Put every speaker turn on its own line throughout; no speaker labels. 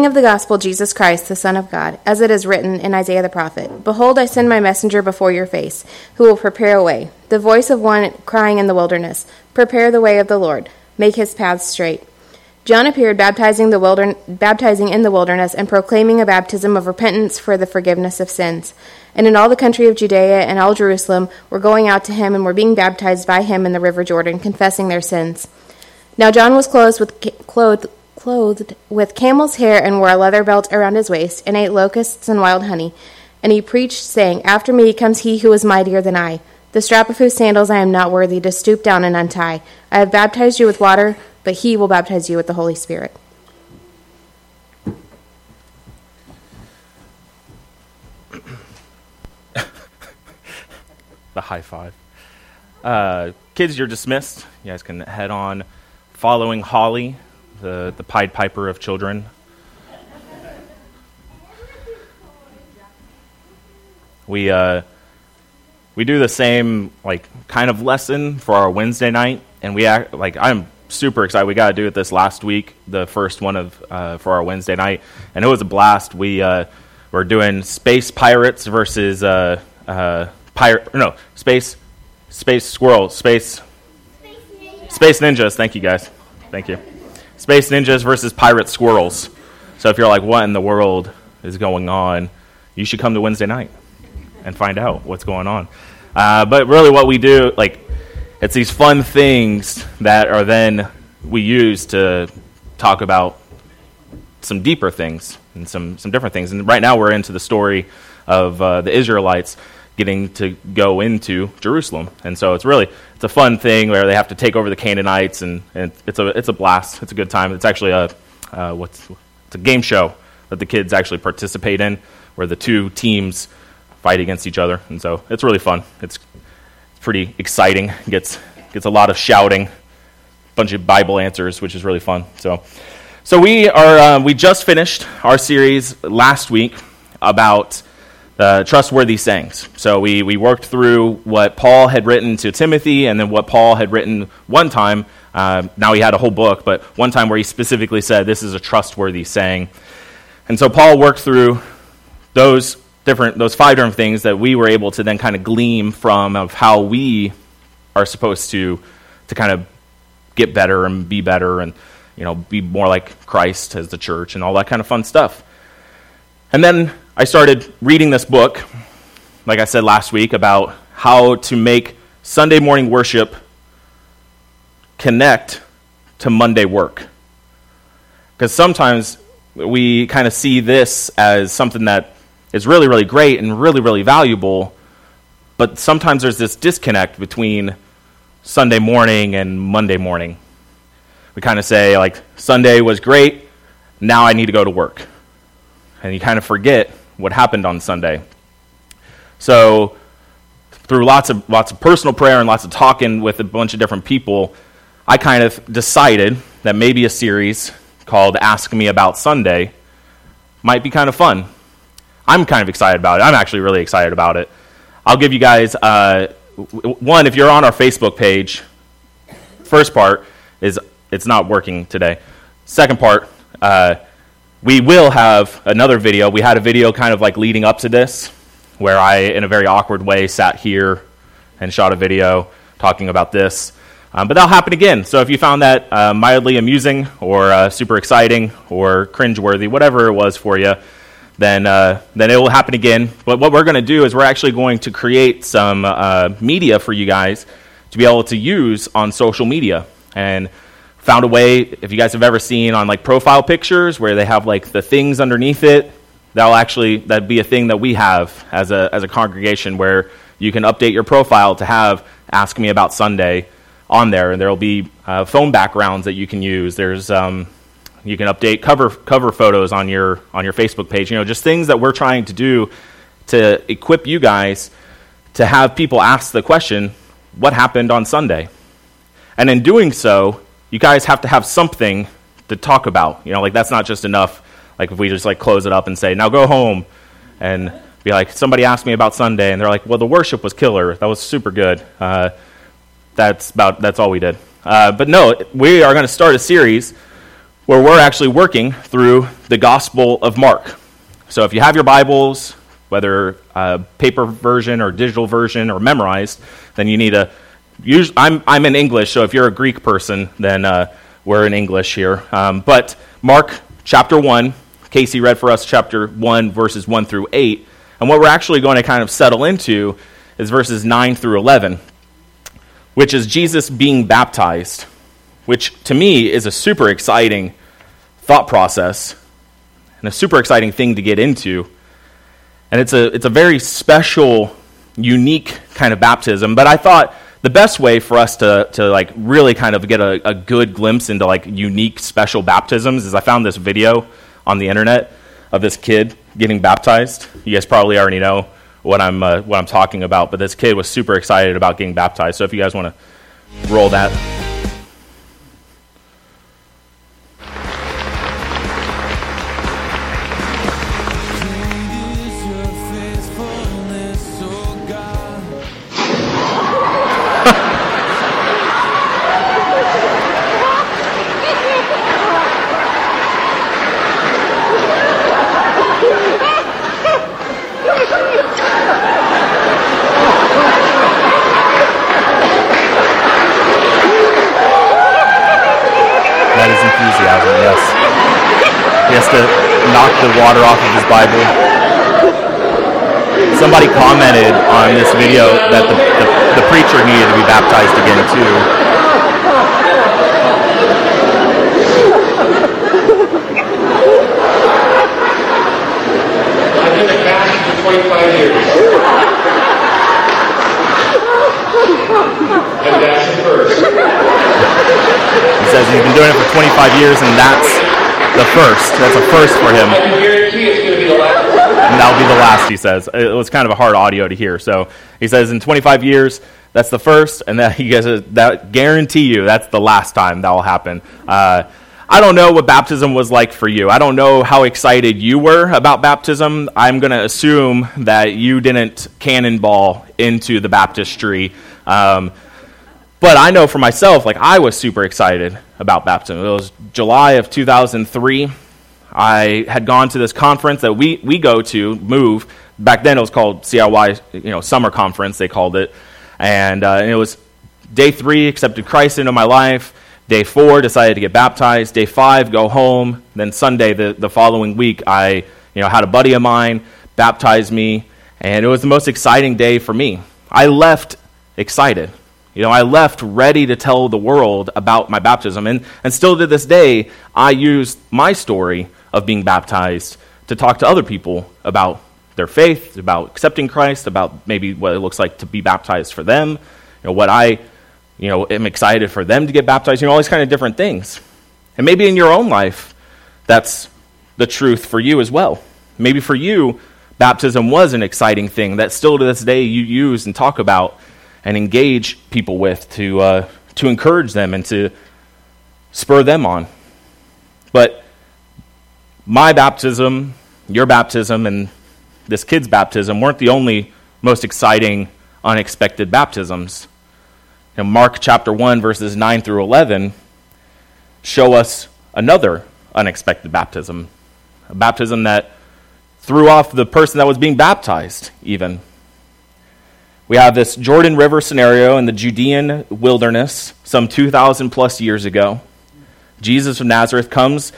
beginning of the gospel, Jesus Christ, the Son of God, as it is written in Isaiah the prophet Behold, I send my messenger before your face, who will prepare a way. The voice of one crying in the wilderness, Prepare the way of the Lord, make his paths straight. John appeared baptizing, the wilder- baptizing in the wilderness and proclaiming a baptism of repentance for the forgiveness of sins. And in all the country of Judea and all Jerusalem were going out to him and were being baptized by him in the river Jordan, confessing their sins. Now John was clothed with, clothed clothed with camel's hair and wore a leather belt around his waist, and ate locusts and wild honey. And he preached, saying, After me comes he who is mightier than I, the strap of whose sandals I am not worthy to stoop down and untie. I have baptized you with water, but he will baptize you with the Holy Spirit.
the high five. Uh, kids, you're dismissed. You guys can head on following Holly the, the Pied Piper of children. We, uh, we do the same like kind of lesson for our Wednesday night, and we act like I'm super excited. We got to do it this last week, the first one of uh, for our Wednesday night, and it was a blast. We uh, were doing space pirates versus uh, uh, pirate no space space squirrels space space ninjas. Thank you guys. Thank you. Space Ninjas versus Pirate Squirrels. So if you're like, what in the world is going on, you should come to Wednesday night and find out what's going on. Uh, but really, what we do, like, it's these fun things that are then we use to talk about some deeper things and some, some different things. And right now, we're into the story of uh, the Israelites getting to go into Jerusalem. And so it's really it's a fun thing where they have to take over the Canaanites, and, and it's a it's a blast. It's a good time. It's actually a uh, what's it's a game show that the kids actually participate in, where the two teams fight against each other, and so it's really fun. It's it's pretty exciting. gets gets a lot of shouting, a bunch of Bible answers, which is really fun. So. So we are uh, we just finished our series last week about uh, trustworthy sayings. So we, we worked through what Paul had written to Timothy and then what Paul had written one time. Uh, now he had a whole book, but one time where he specifically said, This is a trustworthy saying. And so Paul worked through those different, those five different things that we were able to then kind of glean from of how we are supposed to, to kind of get better and be better and you know, be more like Christ as the church and all that kind of fun stuff. And then I started reading this book, like I said last week, about how to make Sunday morning worship connect to Monday work. Because sometimes we kind of see this as something that is really, really great and really, really valuable, but sometimes there's this disconnect between Sunday morning and Monday morning. We kind of say, like, Sunday was great, now I need to go to work. And you kind of forget what happened on Sunday. So, through lots of, lots of personal prayer and lots of talking with a bunch of different people, I kind of decided that maybe a series called Ask Me About Sunday might be kind of fun. I'm kind of excited about it. I'm actually really excited about it. I'll give you guys uh, one, if you're on our Facebook page, first part is it's not working today. Second part, uh, we will have another video. We had a video kind of like leading up to this, where I, in a very awkward way, sat here and shot a video talking about this. Um, but that'll happen again. So if you found that uh, mildly amusing or uh, super exciting or cringeworthy, whatever it was for you, then, uh, then it will happen again. But what we're going to do is we're actually going to create some uh, media for you guys to be able to use on social media. And found a way if you guys have ever seen on like profile pictures where they have like the things underneath it that'll actually that'd be a thing that we have as a as a congregation where you can update your profile to have ask me about sunday on there and there'll be uh, phone backgrounds that you can use. There's um, you can update cover cover photos on your on your facebook page you know just things that we're trying to do to equip you guys to have people ask the question what happened on sunday? And in doing so you guys have to have something to talk about. You know, like that's not just enough. Like if we just like close it up and say, now go home, and be like, somebody asked me about Sunday, and they're like, well, the worship was killer. That was super good. Uh, that's about that's all we did. Uh, but no, we are going to start a series where we're actually working through the Gospel of Mark. So if you have your Bibles, whether a paper version or digital version or memorized, then you need to. Use, I'm, I'm in English, so if you're a Greek person, then uh, we're in English here. Um, but Mark chapter 1, Casey read for us chapter 1, verses 1 through 8. And what we're actually going to kind of settle into is verses 9 through 11, which is Jesus being baptized, which to me is a super exciting thought process and a super exciting thing to get into. And it's a, it's a very special, unique kind of baptism. But I thought the best way for us to, to like really kind of get a, a good glimpse into like unique, special baptisms is I found this video on the internet of this kid getting baptized. You guys probably already know what I'm, uh, what I'm talking about, but this kid was super excited about getting baptized. So if you guys want to roll that. Water off of his Bible. Somebody commented on this video that the, the, the preacher needed to be baptized again, too.
I've been a pastor for 25 years. and that's the first.
He says he's been doing it for 25 years, and that's the first. That's a first for him.
I can guarantee it's going to be the last.
And that'll be the last, he says. It was kind of a hard audio to hear. So he says in 25 years, that's the first, and that he says that guarantee you that's the last time that will happen. Uh, I don't know what baptism was like for you. I don't know how excited you were about baptism. I'm going to assume that you didn't cannonball into the baptistry. Um, but I know for myself, like I was super excited about baptism. It was July of 2003. I had gone to this conference that we, we go to, Move. Back then it was called CIY, you know, summer conference, they called it. And, uh, and it was day three, accepted Christ into my life. Day four, decided to get baptized. Day five, go home. Then Sunday, the, the following week, I you know, had a buddy of mine baptize me. And it was the most exciting day for me. I left excited. You know, I left ready to tell the world about my baptism. And, and still to this day, I use my story of being baptized to talk to other people about their faith, about accepting Christ, about maybe what it looks like to be baptized for them, you know, what I you know, am excited for them to get baptized, you know, all these kind of different things. And maybe in your own life, that's the truth for you as well. Maybe for you, baptism was an exciting thing that still to this day you use and talk about and engage people with to, uh, to encourage them and to spur them on. But my baptism, your baptism, and this kid's baptism weren't the only most exciting, unexpected baptisms. Mark chapter 1, verses 9 through 11 show us another unexpected baptism, a baptism that threw off the person that was being baptized, even. We have this Jordan River scenario in the Judean wilderness some 2,000 plus years ago. Jesus of Nazareth comes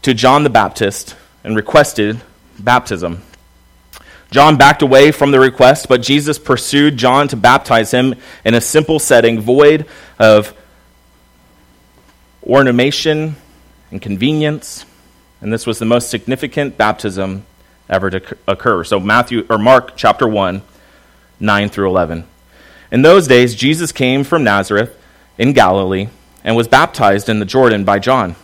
to John the Baptist and requested baptism. John backed away from the request, but Jesus pursued John to baptize him in a simple setting, void of ornamentation and convenience. And this was the most significant baptism ever to occur. So Matthew or Mark chapter 1 9 through 11. In those days, Jesus came from Nazareth in Galilee and was baptized in the Jordan by John.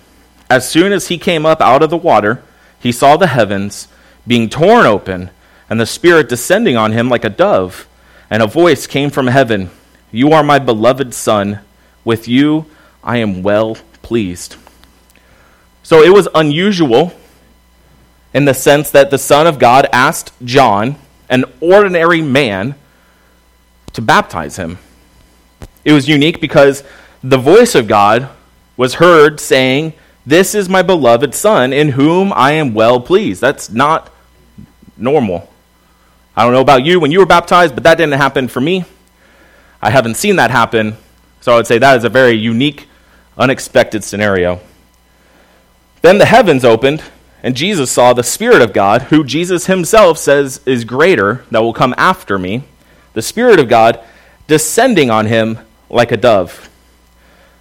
As soon as he came up out of the water, he saw the heavens being torn open and the Spirit descending on him like a dove. And a voice came from heaven You are my beloved Son. With you I am well pleased. So it was unusual in the sense that the Son of God asked John, an ordinary man, to baptize him. It was unique because the voice of God was heard saying, This is my beloved Son, in whom I am well pleased. That's not normal. I don't know about you when you were baptized, but that didn't happen for me. I haven't seen that happen. So I would say that is a very unique, unexpected scenario. Then the heavens opened, and Jesus saw the Spirit of God, who Jesus himself says is greater, that will come after me, the Spirit of God descending on him like a dove.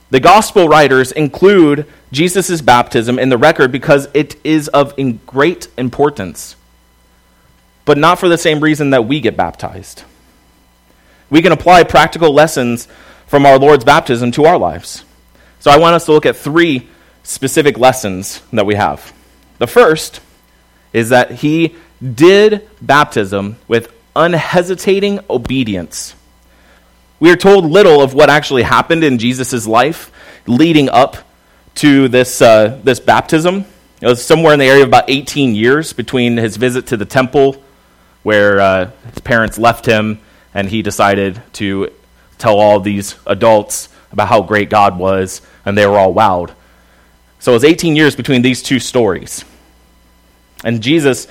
The gospel writers include Jesus' baptism in the record because it is of great importance, but not for the same reason that we get baptized. We can apply practical lessons from our Lord's baptism to our lives. So I want us to look at three specific lessons that we have. The first is that he did baptism with unhesitating obedience. We are told little of what actually happened in Jesus' life leading up to this, uh, this baptism. It was somewhere in the area of about 18 years between his visit to the temple, where uh, his parents left him, and he decided to tell all these adults about how great God was, and they were all wowed. So it was 18 years between these two stories. And Jesus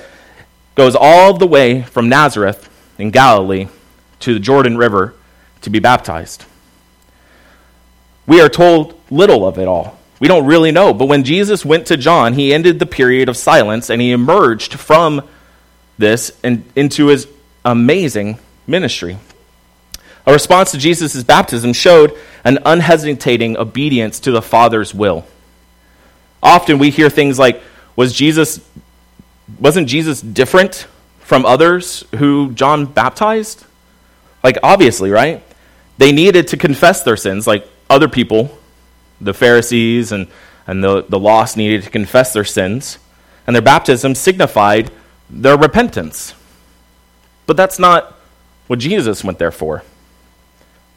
goes all the way from Nazareth in Galilee to the Jordan River to be baptized. We are told little of it all. We don't really know. But when Jesus went to John, he ended the period of silence and he emerged from this and into his amazing ministry. A response to Jesus' baptism showed an unhesitating obedience to the Father's will. Often we hear things like, was Jesus wasn't Jesus different from others who John baptized? Like obviously, right? They needed to confess their sins, like other people, the Pharisees and, and the, the lost needed to confess their sins, and their baptism signified their repentance. But that's not what Jesus went there for.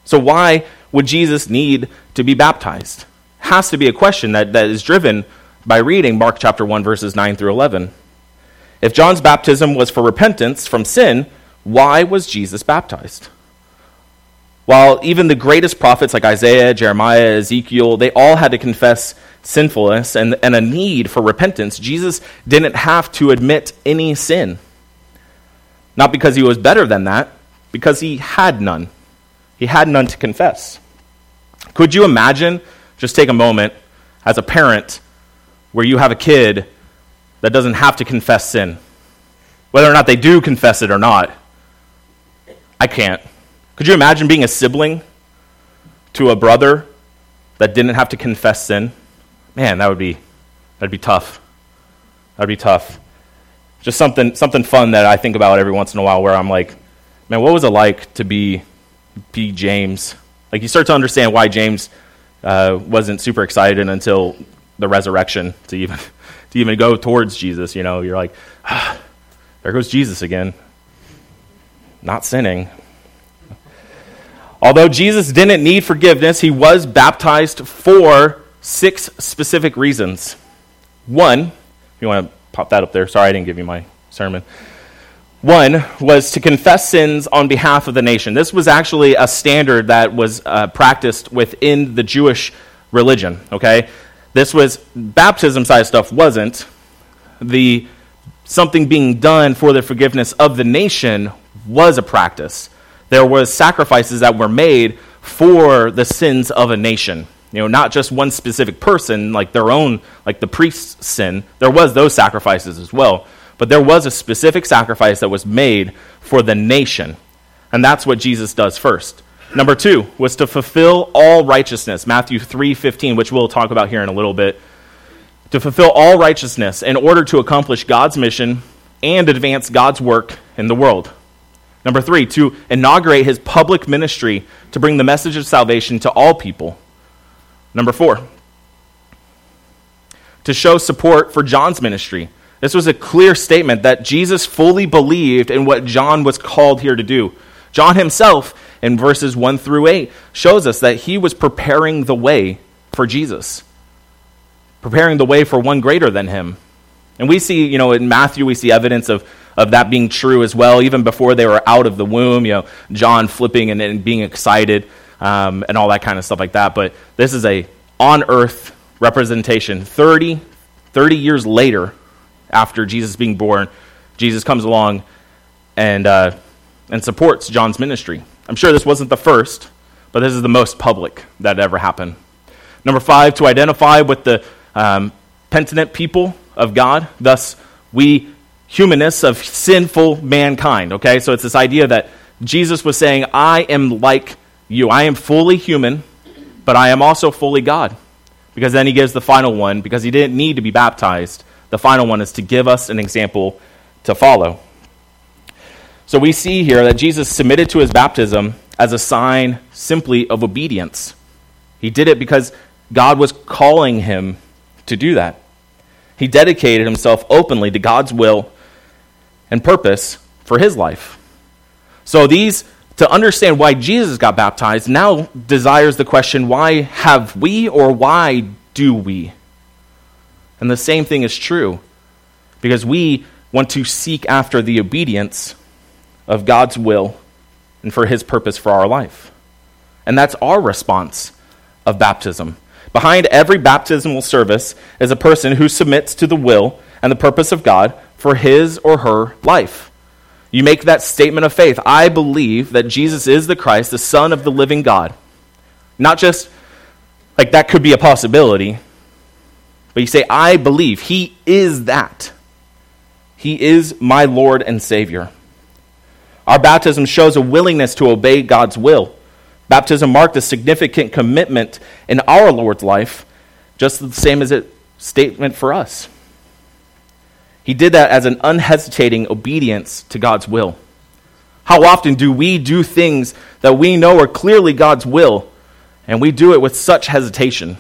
So, why would Jesus need to be baptized? Has to be a question that, that is driven by reading Mark chapter 1, verses 9 through 11. If John's baptism was for repentance from sin, why was Jesus baptized? While even the greatest prophets like Isaiah, Jeremiah, Ezekiel, they all had to confess sinfulness and, and a need for repentance, Jesus didn't have to admit any sin. Not because he was better than that, because he had none. He had none to confess. Could you imagine, just take a moment, as a parent, where you have a kid that doesn't have to confess sin? Whether or not they do confess it or not, I can't. Could you imagine being a sibling to a brother that didn't have to confess sin? Man, that would be that'd be tough. That'd be tough. Just something something fun that I think about every once in a while where I'm like, man, what was it like to be be James? Like you start to understand why James uh, wasn't super excited until the resurrection to even to even go towards Jesus. You know, you're like, ah, there goes Jesus again, not sinning. Although Jesus didn't need forgiveness, he was baptized for six specific reasons. One, if you want to pop that up there, sorry I didn't give you my sermon. One was to confess sins on behalf of the nation. This was actually a standard that was uh, practiced within the Jewish religion, okay? This was baptism side stuff wasn't. The something being done for the forgiveness of the nation was a practice there was sacrifices that were made for the sins of a nation. You know, not just one specific person, like their own, like the priest's sin. There was those sacrifices as well. But there was a specific sacrifice that was made for the nation. And that's what Jesus does first. Number two was to fulfill all righteousness, Matthew 3:15, which we'll talk about here in a little bit. To fulfill all righteousness in order to accomplish God's mission and advance God's work in the world. Number three, to inaugurate his public ministry to bring the message of salvation to all people. Number four, to show support for John's ministry. This was a clear statement that Jesus fully believed in what John was called here to do. John himself, in verses 1 through 8, shows us that he was preparing the way for Jesus, preparing the way for one greater than him. And we see, you know, in Matthew, we see evidence of of that being true as well, even before they were out of the womb, you know, John flipping and, and being excited um, and all that kind of stuff like that. But this is a on earth representation. 30, 30 years later, after Jesus being born, Jesus comes along and, uh, and supports John's ministry. I'm sure this wasn't the first, but this is the most public that ever happened. Number five, to identify with the um, penitent people of God, thus we humanists of sinful mankind. Okay, so it's this idea that Jesus was saying, I am like you. I am fully human, but I am also fully God. Because then he gives the final one, because he didn't need to be baptized. The final one is to give us an example to follow. So we see here that Jesus submitted to his baptism as a sign simply of obedience. He did it because God was calling him to do that. He dedicated himself openly to God's will and purpose for his life. So these to understand why Jesus got baptized now desires the question why have we or why do we? And the same thing is true because we want to seek after the obedience of God's will and for his purpose for our life. And that's our response of baptism. Behind every baptismal service is a person who submits to the will and the purpose of God for his or her life. You make that statement of faith. I believe that Jesus is the Christ, the Son of the living God. Not just like that could be a possibility, but you say, I believe he is that. He is my Lord and Savior. Our baptism shows a willingness to obey God's will. Baptism marked a significant commitment in our Lord's life, just the same as a statement for us. He did that as an unhesitating obedience to God's will. How often do we do things that we know are clearly God's will, and we do it with such hesitation?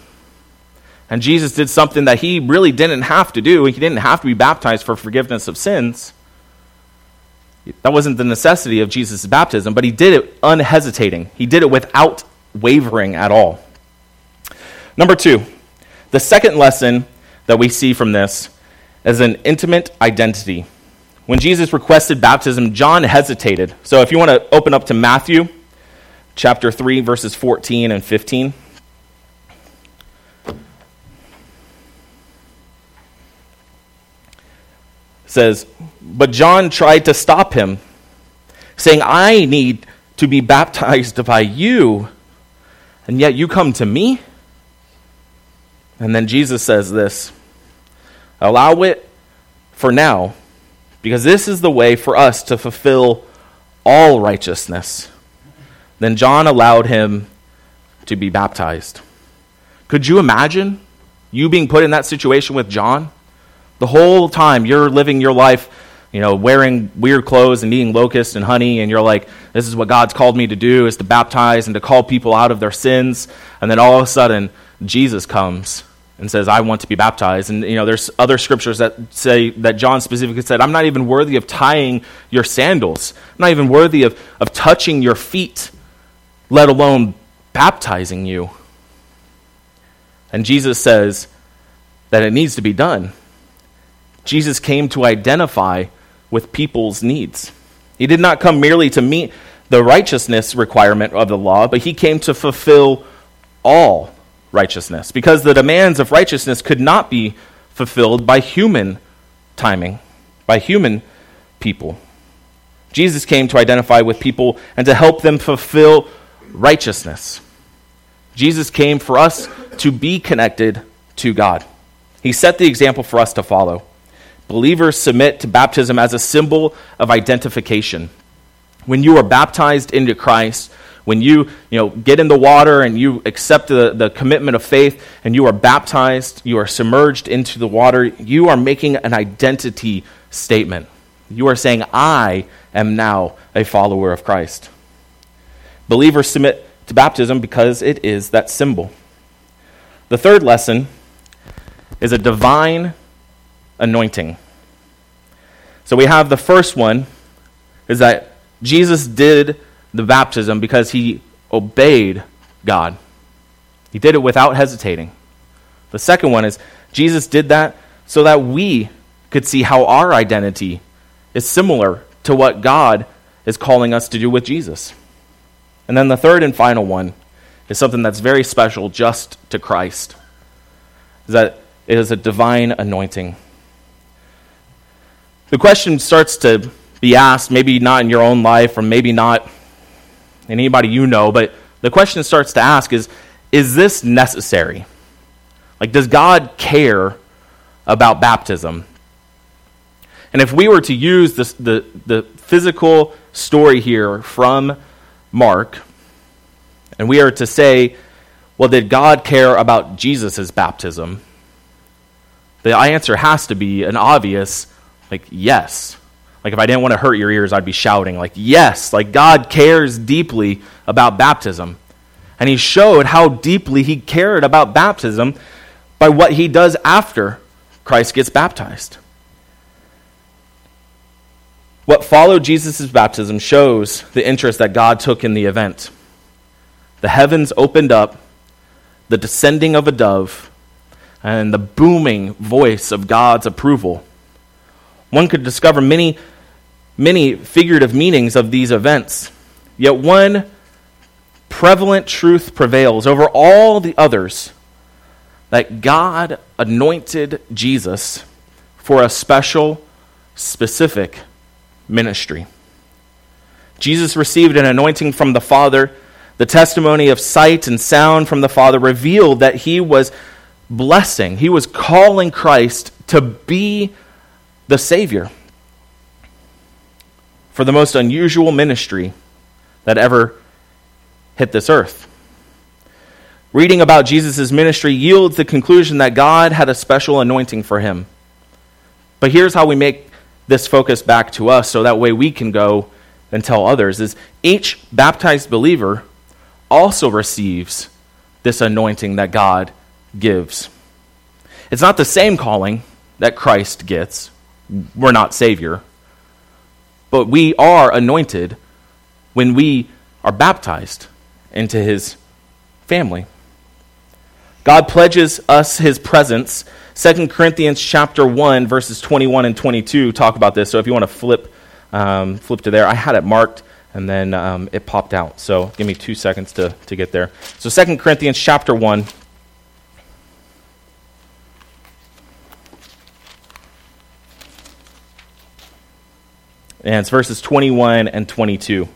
And Jesus did something that he really didn't have to do. He didn't have to be baptized for forgiveness of sins. That wasn't the necessity of Jesus' baptism, but he did it unhesitating. He did it without wavering at all. Number two, the second lesson that we see from this is an intimate identity. When Jesus requested baptism, John hesitated. So if you want to open up to Matthew chapter 3, verses 14 and 15. Says, But John tried to stop him, saying, I need to be baptized by you, and yet you come to me? And then Jesus says this Allow it for now, because this is the way for us to fulfill all righteousness. Then John allowed him to be baptized. Could you imagine you being put in that situation with John? The whole time you're living your life, you know, wearing weird clothes and eating locusts and honey, and you're like, this is what God's called me to do, is to baptize and to call people out of their sins. And then all of a sudden, Jesus comes and says, I want to be baptized. And, you know, there's other scriptures that say that John specifically said, I'm not even worthy of tying your sandals. I'm not even worthy of, of touching your feet, let alone baptizing you. And Jesus says that it needs to be done. Jesus came to identify with people's needs. He did not come merely to meet the righteousness requirement of the law, but he came to fulfill all righteousness because the demands of righteousness could not be fulfilled by human timing, by human people. Jesus came to identify with people and to help them fulfill righteousness. Jesus came for us to be connected to God. He set the example for us to follow. Believers submit to baptism as a symbol of identification. When you are baptized into Christ, when you, you know, get in the water and you accept the, the commitment of faith and you are baptized, you are submerged into the water, you are making an identity statement. You are saying, I am now a follower of Christ. Believers submit to baptism because it is that symbol. The third lesson is a divine anointing. So we have the first one is that Jesus did the baptism because he obeyed God. He did it without hesitating. The second one is Jesus did that so that we could see how our identity is similar to what God is calling us to do with Jesus. And then the third and final one is something that's very special just to Christ. is that it is a divine anointing. The question starts to be asked, maybe not in your own life or maybe not in anybody you know, but the question starts to ask is is this necessary? Like, does God care about baptism? And if we were to use this, the, the physical story here from Mark, and we are to say, well, did God care about Jesus' baptism? The answer has to be an obvious, like, yes. Like, if I didn't want to hurt your ears, I'd be shouting, like, yes, like, God cares deeply about baptism. And he showed how deeply he cared about baptism by what he does after Christ gets baptized. What followed Jesus' baptism shows the interest that God took in the event. The heavens opened up, the descending of a dove, and the booming voice of God's approval. One could discover many, many figurative meanings of these events, yet one prevalent truth prevails over all the others that God anointed Jesus for a special, specific ministry. Jesus received an anointing from the Father. The testimony of sight and sound from the Father revealed that he was blessing, he was calling Christ to be the Savior for the most unusual ministry that ever hit this earth. Reading about Jesus' ministry yields the conclusion that God had a special anointing for him. But here's how we make this focus back to us so that way we can go and tell others is each baptized believer also receives this anointing that God gives. It's not the same calling that Christ gets. We're not Savior. But we are anointed when we are baptized into His family. God pledges us His presence 2 Corinthians chapter 1, verses 21 and 22 talk about this. So if you want to flip, um, flip to there, I had it marked and then um, it popped out. So give me two seconds to, to get there. So 2 Corinthians chapter 1. And it's verses 21 and 22.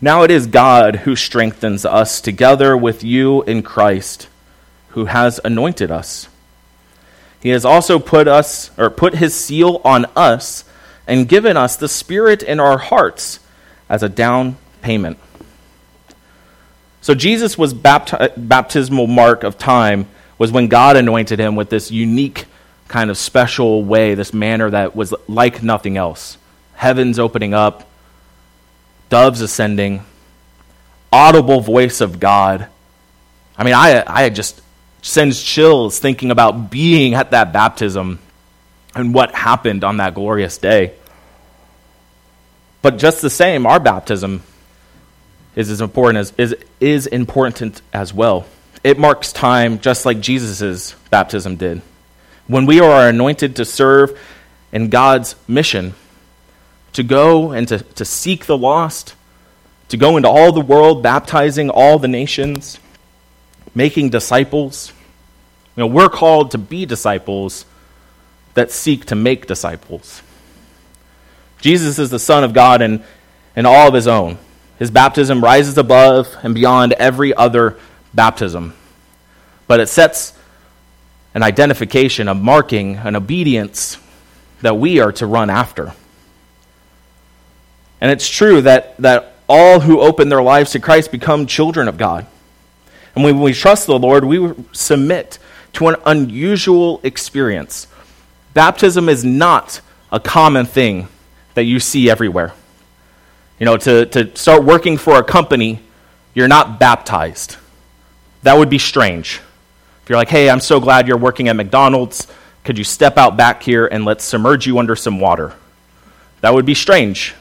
Now it is God who strengthens us together with you in Christ, who has anointed us. He has also put us or put his seal on us and given us the spirit in our hearts as a down payment. So Jesus was bapti- baptismal mark of time was when God anointed him with this unique kind of special way, this manner that was like nothing else. Heavens opening up, doves ascending, audible voice of God. I mean, I, I just sends chills thinking about being at that baptism and what happened on that glorious day. But just the same, our baptism is as important as is, is important as well. It marks time just like Jesus' baptism did. When we are anointed to serve in God's mission, to go and to, to seek the lost, to go into all the world, baptizing all the nations, making disciples. You know, we're called to be disciples that seek to make disciples. Jesus is the Son of God and, and all of his own. His baptism rises above and beyond every other baptism. But it sets an identification, a marking, an obedience that we are to run after. And it's true that, that all who open their lives to Christ become children of God. And when we trust the Lord, we submit to an unusual experience. Baptism is not a common thing that you see everywhere. You know, to, to start working for a company, you're not baptized. That would be strange. If you're like, hey, I'm so glad you're working at McDonald's, could you step out back here and let's submerge you under some water? That would be strange.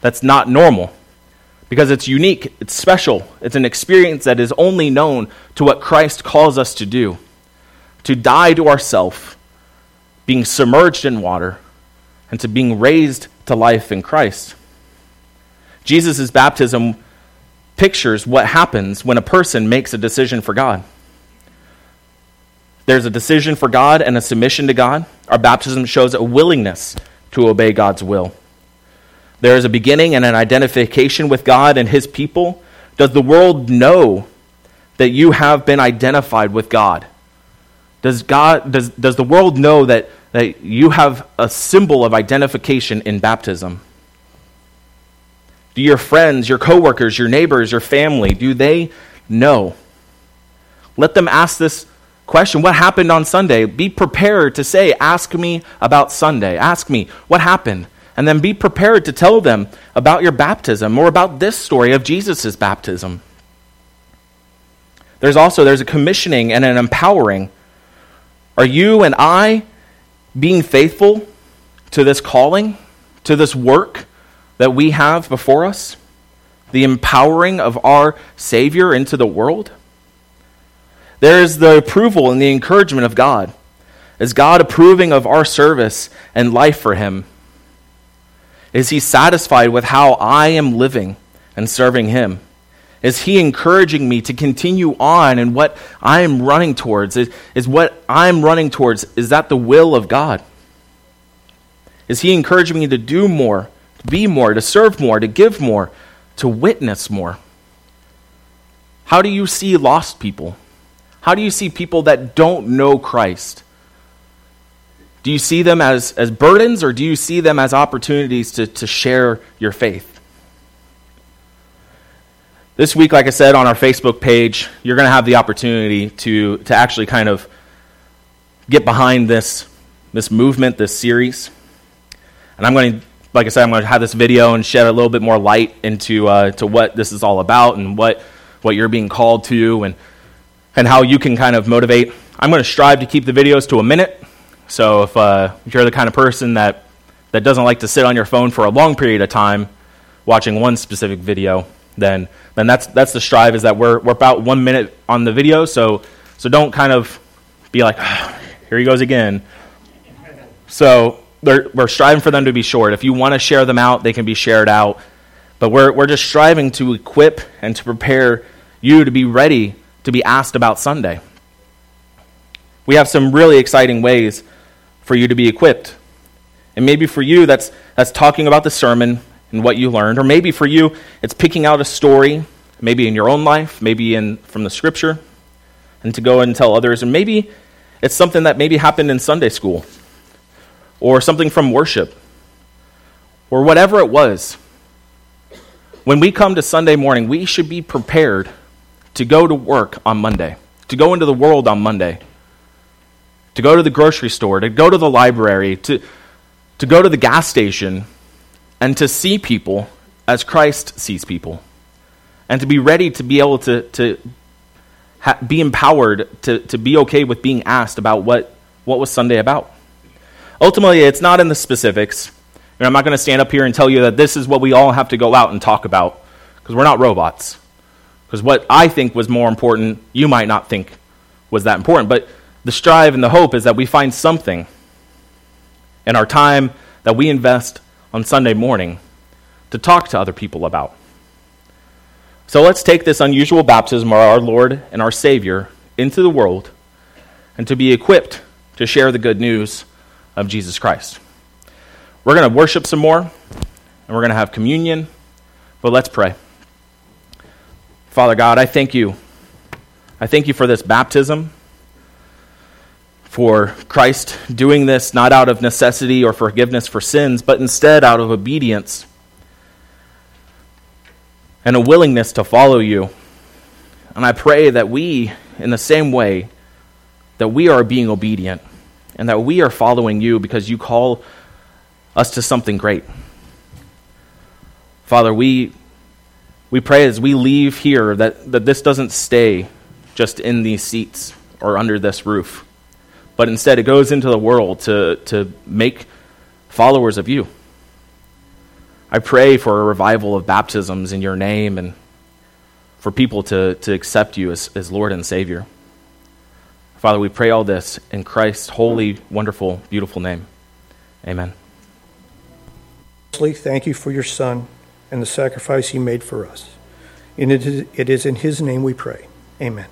That's not normal because it's unique, it's special, it's an experience that is only known to what Christ calls us to do to die to ourself, being submerged in water, and to being raised to life in Christ. Jesus' baptism pictures what happens when a person makes a decision for God. There's a decision for God and a submission to God. Our baptism shows a willingness to obey God's will. There is a beginning and an identification with God and His people. Does the world know that you have been identified with God? Does, God, does, does the world know that, that you have a symbol of identification in baptism? Do your friends, your coworkers, your neighbors, your family, do they know? Let them ask this question What happened on Sunday? Be prepared to say, Ask me about Sunday. Ask me, what happened? And then be prepared to tell them about your baptism or about this story of Jesus' baptism. There's also there's a commissioning and an empowering. Are you and I being faithful to this calling, to this work that we have before us? The empowering of our Savior into the world? There is the approval and the encouragement of God. Is God approving of our service and life for Him? Is He satisfied with how I am living and serving Him? Is He encouraging me to continue on in what I am running towards? Is, is what I'm running towards, is that the will of God? Is He encouraging me to do more, be more, to serve more, to give more, to witness more? How do you see lost people? How do you see people that don't know Christ? Do you see them as, as burdens or do you see them as opportunities to, to share your faith? This week, like I said, on our Facebook page, you're going to have the opportunity to, to actually kind of get behind this, this movement, this series. And I'm going to, like I said, I'm going to have this video and shed a little bit more light into uh, to what this is all about and what, what you're being called to and and how you can kind of motivate. I'm going to strive to keep the videos to a minute. So if, uh, you're the kind of person that, that doesn't like to sit on your phone for a long period of time watching one specific video, then, then that's, that's the strive is that we're, we're about one minute on the video. So, so don't kind of be like, oh, here he goes again. So we're striving for them to be short. If you want to share them out, they can be shared out. But we're, we're just striving to equip and to prepare you to be ready to be asked about Sunday. We have some really exciting ways for you to be equipped. And maybe for you, that's, that's talking about the sermon and what you learned. Or maybe for you, it's picking out a story, maybe in your own life, maybe in, from the scripture, and to go and tell others. And maybe it's something that maybe happened in Sunday school, or something from worship, or whatever it was. When we come to Sunday morning, we should be prepared to go to work on Monday, to go into the world on Monday, to go to the grocery store, to go to the library, to, to go to the gas station, and to see people as Christ sees people, and to be ready to be able to, to ha- be empowered to, to be okay with being asked about what, what was Sunday about. Ultimately, it's not in the specifics. And I'm not going to stand up here and tell you that this is what we all have to go out and talk about, because we're not robots. Because what I think was more important, you might not think was that important. But the strive and the hope is that we find something in our time that we invest on Sunday morning to talk to other people about. So let's take this unusual baptism of our Lord and our Savior into the world and to be equipped to share the good news of Jesus Christ. We're going to worship some more and we're going to have communion, but let's pray. Father God, I thank you. I thank you for this baptism, for Christ doing this not out of necessity or forgiveness for sins, but instead out of obedience and a willingness to follow you. And I pray that we, in the same way, that we are being obedient and that we are following you because you call us to something great. Father, we we pray as we leave here that, that this doesn't stay just in these seats or under this roof, but instead it goes into the world to, to make followers of you. I pray for a revival of baptisms in your name and for people to, to accept you as, as Lord and Savior. Father, we pray all this in Christ's holy, wonderful, beautiful name. Amen.
Thank you for your Son and the sacrifice he made for us.
And it is, it is in his name we pray. Amen.